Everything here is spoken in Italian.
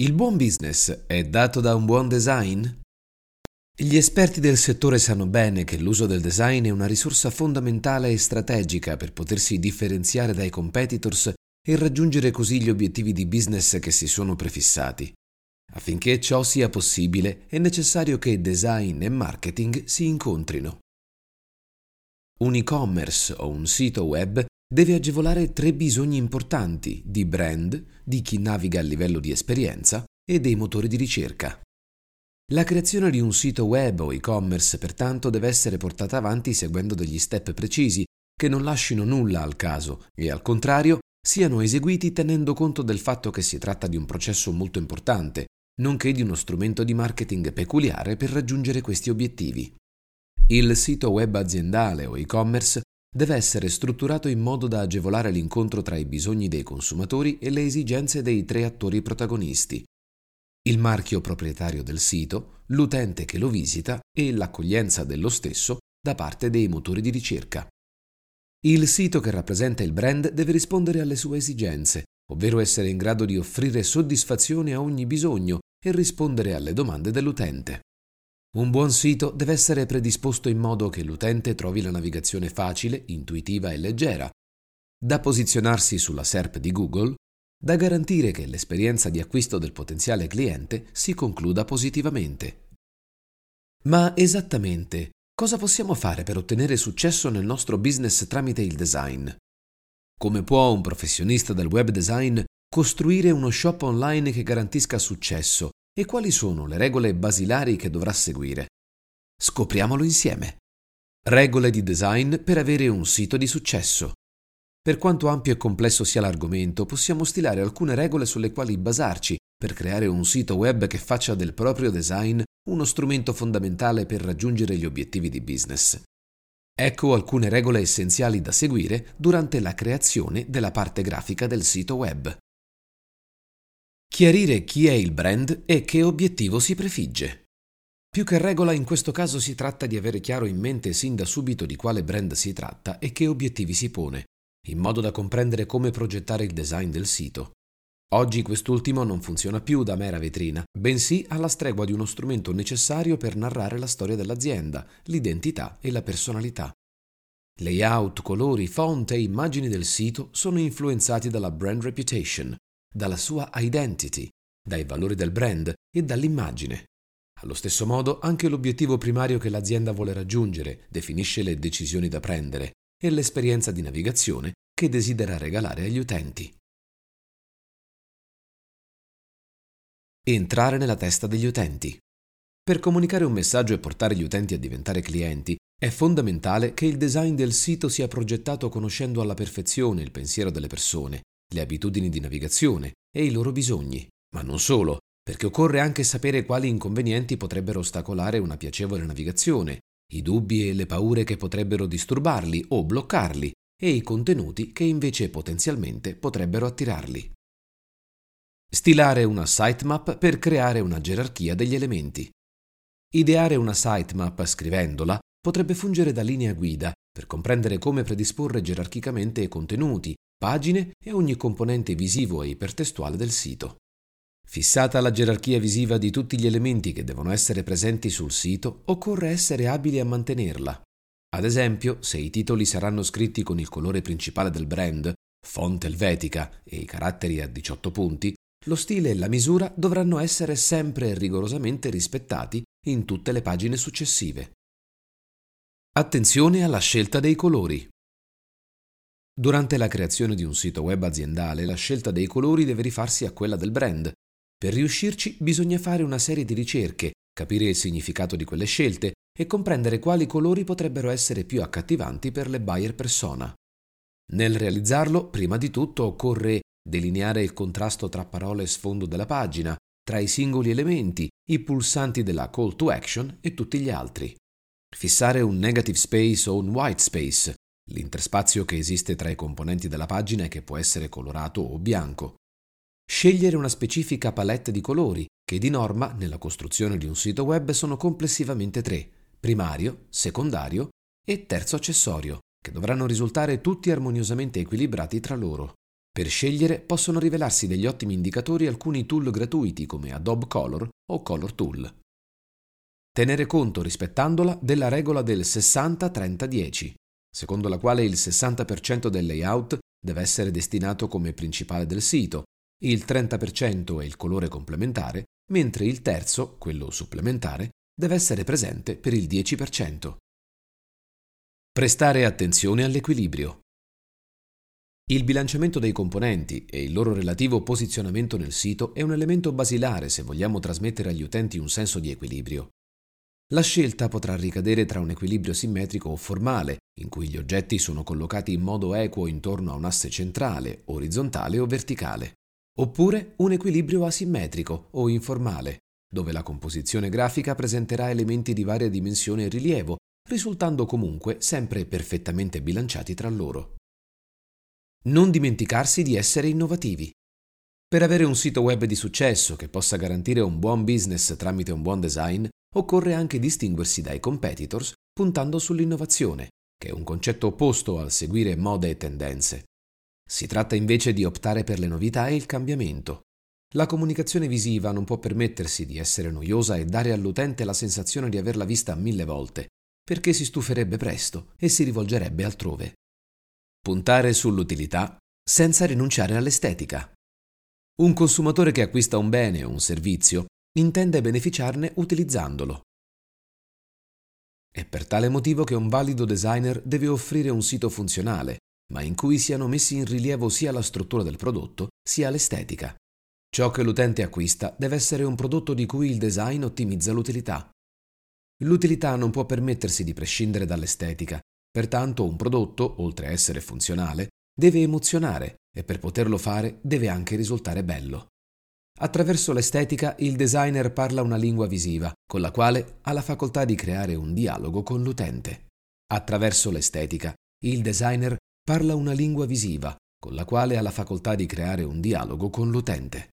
Il buon business è dato da un buon design? Gli esperti del settore sanno bene che l'uso del design è una risorsa fondamentale e strategica per potersi differenziare dai competitors e raggiungere così gli obiettivi di business che si sono prefissati. Affinché ciò sia possibile è necessario che design e marketing si incontrino. Un e-commerce o un sito web deve agevolare tre bisogni importanti di brand, di chi naviga a livello di esperienza e dei motori di ricerca. La creazione di un sito web o e-commerce pertanto deve essere portata avanti seguendo degli step precisi che non lasciano nulla al caso e al contrario siano eseguiti tenendo conto del fatto che si tratta di un processo molto importante, nonché di uno strumento di marketing peculiare per raggiungere questi obiettivi. Il sito web aziendale o e-commerce deve essere strutturato in modo da agevolare l'incontro tra i bisogni dei consumatori e le esigenze dei tre attori protagonisti. Il marchio proprietario del sito, l'utente che lo visita e l'accoglienza dello stesso da parte dei motori di ricerca. Il sito che rappresenta il brand deve rispondere alle sue esigenze, ovvero essere in grado di offrire soddisfazione a ogni bisogno e rispondere alle domande dell'utente. Un buon sito deve essere predisposto in modo che l'utente trovi la navigazione facile, intuitiva e leggera, da posizionarsi sulla SERP di Google, da garantire che l'esperienza di acquisto del potenziale cliente si concluda positivamente. Ma esattamente cosa possiamo fare per ottenere successo nel nostro business tramite il design? Come può un professionista del web design costruire uno shop online che garantisca successo e quali sono le regole basilari che dovrà seguire. Scopriamolo insieme. Regole di design per avere un sito di successo. Per quanto ampio e complesso sia l'argomento, possiamo stilare alcune regole sulle quali basarci per creare un sito web che faccia del proprio design uno strumento fondamentale per raggiungere gli obiettivi di business. Ecco alcune regole essenziali da seguire durante la creazione della parte grafica del sito web. Chiarire chi è il brand e che obiettivo si prefigge. Più che regola in questo caso si tratta di avere chiaro in mente sin da subito di quale brand si tratta e che obiettivi si pone, in modo da comprendere come progettare il design del sito. Oggi quest'ultimo non funziona più da mera vetrina, bensì alla stregua di uno strumento necessario per narrare la storia dell'azienda, l'identità e la personalità. Layout, colori, font e immagini del sito sono influenzati dalla brand reputation, dalla sua identity, dai valori del brand e dall'immagine. Allo stesso modo, anche l'obiettivo primario che l'azienda vuole raggiungere definisce le decisioni da prendere e l'esperienza di navigazione che desidera regalare agli utenti. Entrare nella testa degli utenti. Per comunicare un messaggio e portare gli utenti a diventare clienti, è fondamentale che il design del sito sia progettato conoscendo alla perfezione il pensiero delle persone le abitudini di navigazione e i loro bisogni, ma non solo, perché occorre anche sapere quali inconvenienti potrebbero ostacolare una piacevole navigazione, i dubbi e le paure che potrebbero disturbarli o bloccarli e i contenuti che invece potenzialmente potrebbero attirarli. Stilare una sitemap per creare una gerarchia degli elementi. Ideare una sitemap scrivendola potrebbe fungere da linea guida per comprendere come predisporre gerarchicamente contenuti, pagine e ogni componente visivo e ipertestuale del sito. Fissata la gerarchia visiva di tutti gli elementi che devono essere presenti sul sito, occorre essere abili a mantenerla. Ad esempio, se i titoli saranno scritti con il colore principale del brand, fonte elvetica e i caratteri a 18 punti, lo stile e la misura dovranno essere sempre rigorosamente rispettati in tutte le pagine successive. Attenzione alla scelta dei colori. Durante la creazione di un sito web aziendale la scelta dei colori deve rifarsi a quella del brand. Per riuscirci bisogna fare una serie di ricerche, capire il significato di quelle scelte e comprendere quali colori potrebbero essere più accattivanti per le buyer persona. Nel realizzarlo, prima di tutto occorre delineare il contrasto tra parole e sfondo della pagina, tra i singoli elementi, i pulsanti della call to action e tutti gli altri. Fissare un negative space o un white space, l'interspazio che esiste tra i componenti della pagina e che può essere colorato o bianco. Scegliere una specifica palette di colori, che di norma nella costruzione di un sito web sono complessivamente tre, primario, secondario e terzo accessorio, che dovranno risultare tutti armoniosamente equilibrati tra loro. Per scegliere possono rivelarsi degli ottimi indicatori alcuni tool gratuiti come Adobe Color o Color Tool. Tenere conto, rispettandola, della regola del 60-30-10, secondo la quale il 60% del layout deve essere destinato come principale del sito, il 30% è il colore complementare, mentre il terzo, quello supplementare, deve essere presente per il 10%. Prestare attenzione all'equilibrio. Il bilanciamento dei componenti e il loro relativo posizionamento nel sito è un elemento basilare se vogliamo trasmettere agli utenti un senso di equilibrio. La scelta potrà ricadere tra un equilibrio simmetrico o formale, in cui gli oggetti sono collocati in modo equo intorno a un asse centrale, orizzontale o verticale, oppure un equilibrio asimmetrico o informale, dove la composizione grafica presenterà elementi di varia dimensione e rilievo, risultando comunque sempre perfettamente bilanciati tra loro. Non dimenticarsi di essere innovativi. Per avere un sito web di successo che possa garantire un buon business tramite un buon design, occorre anche distinguersi dai competitors puntando sull'innovazione, che è un concetto opposto al seguire mode e tendenze. Si tratta invece di optare per le novità e il cambiamento. La comunicazione visiva non può permettersi di essere noiosa e dare all'utente la sensazione di averla vista mille volte, perché si stuferebbe presto e si rivolgerebbe altrove. Puntare sull'utilità senza rinunciare all'estetica. Un consumatore che acquista un bene o un servizio intende beneficiarne utilizzandolo. È per tale motivo che un valido designer deve offrire un sito funzionale, ma in cui siano messi in rilievo sia la struttura del prodotto sia l'estetica. Ciò che l'utente acquista deve essere un prodotto di cui il design ottimizza l'utilità. L'utilità non può permettersi di prescindere dall'estetica, pertanto un prodotto, oltre a essere funzionale, deve emozionare e per poterlo fare deve anche risultare bello. Attraverso l'estetica il designer parla una lingua visiva, con la quale ha la facoltà di creare un dialogo con l'utente. Attraverso l'estetica il designer parla una lingua visiva, con la quale ha la facoltà di creare un dialogo con l'utente.